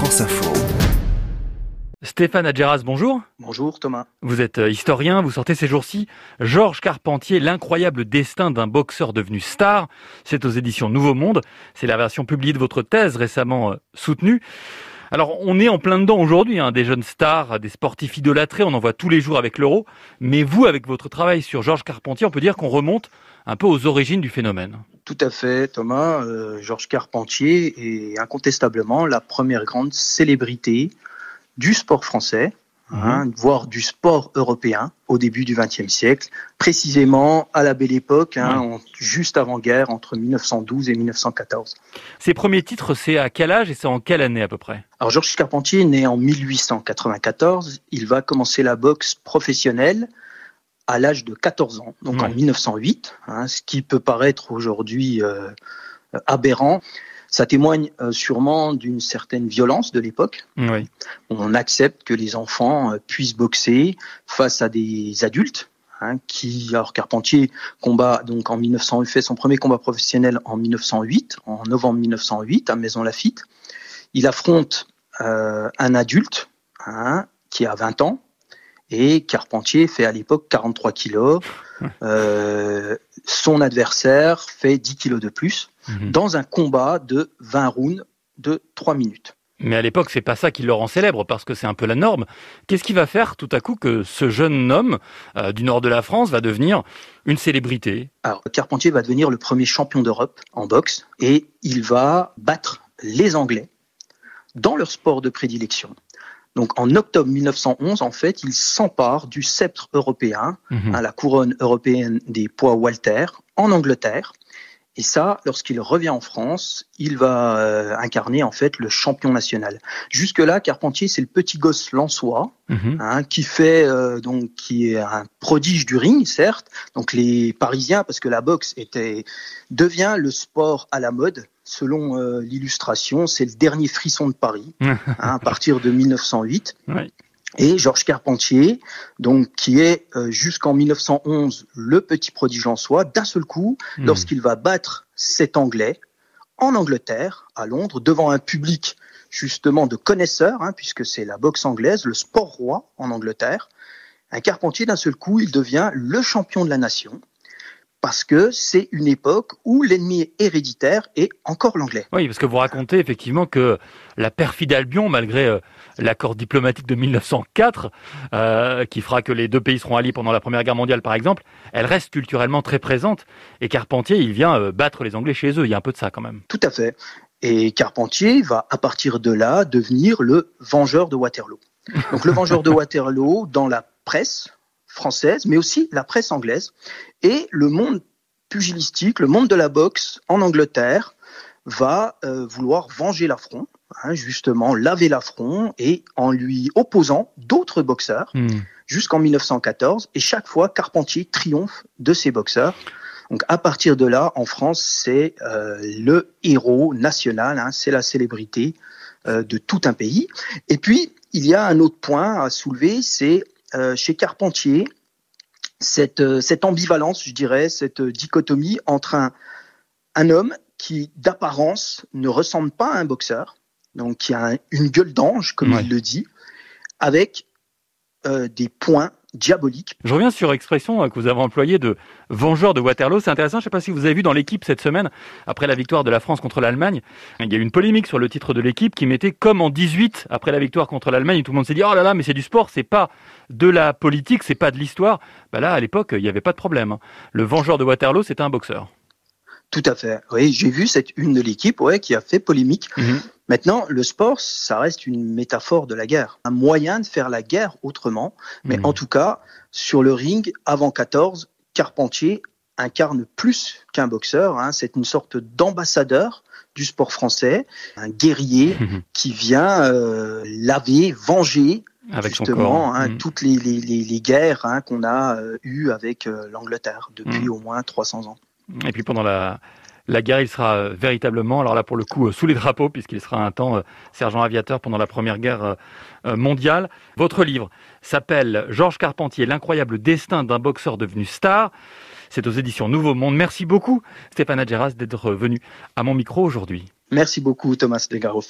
France Info. Stéphane Adjeras, bonjour. Bonjour Thomas. Vous êtes euh, historien, vous sortez ces jours-ci Georges Carpentier, l'incroyable destin d'un boxeur devenu star. C'est aux éditions Nouveau Monde. C'est la version publiée de votre thèse récemment euh, soutenue. Alors, on est en plein dedans aujourd'hui, hein, des jeunes stars, des sportifs idolâtrés, on en voit tous les jours avec l'euro. Mais vous, avec votre travail sur Georges Carpentier, on peut dire qu'on remonte un peu aux origines du phénomène. Tout à fait, Thomas. Euh, Georges Carpentier est incontestablement la première grande célébrité du sport français, hein, Mhm. voire du sport européen au début du XXe siècle, précisément à la belle époque, hein, en- juste avant-guerre, entre 1912 et 1914. Ses premiers titres, c'est à quel âge et c'est en quelle année à peu près? Alors Georges Carpentier est né en 1894, il va commencer la boxe professionnelle à l'âge de 14 ans, donc en Ouais. 1908, hein, ce qui peut paraître aujourd'hui euh, aberrant. Ça témoigne euh, sûrement d'une certaine violence de l'époque. On accepte que les enfants euh, puissent boxer face à des adultes. hein, qui, alors Carpentier combat donc en 1908, fait son premier combat professionnel en 1908, en novembre 1908 à Maison Lafitte. Il affronte un adulte hein, qui a 20 ans et Carpentier fait à l'époque 43 kilos. Euh, son adversaire fait 10 kilos de plus Mhm. dans un combat de 20 rounds de 3 minutes. Mais à l'époque, c'est pas ça qui le rend célèbre, parce que c'est un peu la norme. Qu'est-ce qui va faire tout à coup que ce jeune homme euh, du nord de la France va devenir une célébrité? Alors, Carpentier va devenir le premier champion d'Europe en boxe et il va battre les Anglais dans leur sport de prédilection. Donc, en octobre 1911, en fait, il s'empare du sceptre européen, Mhm. hein, la couronne européenne des poids Walter, en Angleterre. Et ça, lorsqu'il revient en France, il va euh, incarner en fait le champion national. Jusque-là, Carpentier, c'est le petit gosse lançois Mhm. hein, qui fait euh, donc qui est un prodige du ring, certes. Donc les Parisiens, parce que la boxe était devient le sport à la mode. Selon euh, l'illustration, c'est le dernier frisson de Paris hein, à partir de 1908. Ouais. Et Georges Carpentier, donc qui est euh, jusqu'en 1911 le petit prodige en soi, d'un seul coup, Mhm. lorsqu'il va battre cet Anglais en Angleterre, à Londres, devant un public justement de connaisseurs, hein, puisque c'est la boxe anglaise, le sport roi en Angleterre. Un Carpentier, d'un seul coup, il devient le champion de la nation, parce que c'est une époque où l'ennemi héréditaire est encore l'anglais. Oui, parce que vous racontez effectivement que la perfide Albion, malgré euh, l'accord diplomatique de 1904, euh, qui fera que les deux pays seront alliés pendant la Première Guerre mondiale, par exemple, elle reste culturellement très présente. Et Carpentier, il vient euh, battre les Anglais chez eux. Il y a un peu de ça quand même. Tout à fait. Et Carpentier va, à partir de là, devenir le vengeur de Waterloo. Donc le vengeur de Waterloo dans la presse française, mais aussi la presse anglaise, et le monde pugilistique, le monde de la boxe en Angleterre, va euh, vouloir venger l'affront, hein, justement laver l'affront, et en lui opposant d'autres boxeurs, Mhm. jusqu'en 1914, et chaque fois, Carpentier triomphe de ces boxeurs. Donc à partir de là, en France, c'est euh, le héros national, hein, c'est la célébrité euh, de tout un pays. Et puis, il y a un autre point à soulever, c'est chez Carpentier, cette, euh, cette ambivalence, je dirais, cette dichotomie entre un, un homme qui, d'apparence, ne ressemble pas à un boxeur, donc qui a un- une gueule d'ange, comme Ouais. il le dit, avec euh, des points diaboliques. Je reviens sur l'expression que vous avez employée de vengeur de Waterloo. C'est intéressant. Je ne sais pas si vous avez vu dans l'équipe cette semaine, après la victoire de la France contre l'Allemagne, il y a eu une polémique sur le titre de l'équipe qui mettait comme en 18 après la victoire contre l'Allemagne. Tout le monde s'est dit oh là là, mais c'est du sport, c'est pas de la politique, c'est pas de l'histoire. Bah là, à l'époque, il n'y avait pas de problème. hein. Le vengeur de Waterloo, c'était un boxeur. Tout à fait. Oui, j'ai vu cette une de l'équipe, ouais, qui a fait polémique. Maintenant, le sport, ça reste une métaphore de la guerre, un moyen de faire la guerre autrement. Mais Mhm. en tout cas, sur le ring, avant 14, Carpentier incarne plus qu'un boxeur. Hein. C'est une sorte d'ambassadeur du sport français, un guerrier Mhm. qui vient euh, laver, venger Avec justement hein, Mhm. toutes les, les, les, les guerres hein, qu'on a euh, eues avec euh, l'Angleterre depuis Mhm. au moins 300 ans. Et puis pendant la, guerre, il sera euh, véritablement, alors là pour le coup, euh, sous les drapeaux, puisqu'il sera un temps euh, sergent aviateur pendant la Première Guerre mondiale. Votre livre s'appelle Georges Carpentier, l'incroyable destin d'un boxeur devenu star. C'est aux éditions Nouveau Monde. Merci beaucoup, Stéphane Adjeras, d'être venu à mon micro aujourd'hui. Merci beaucoup Thomas Degaroff.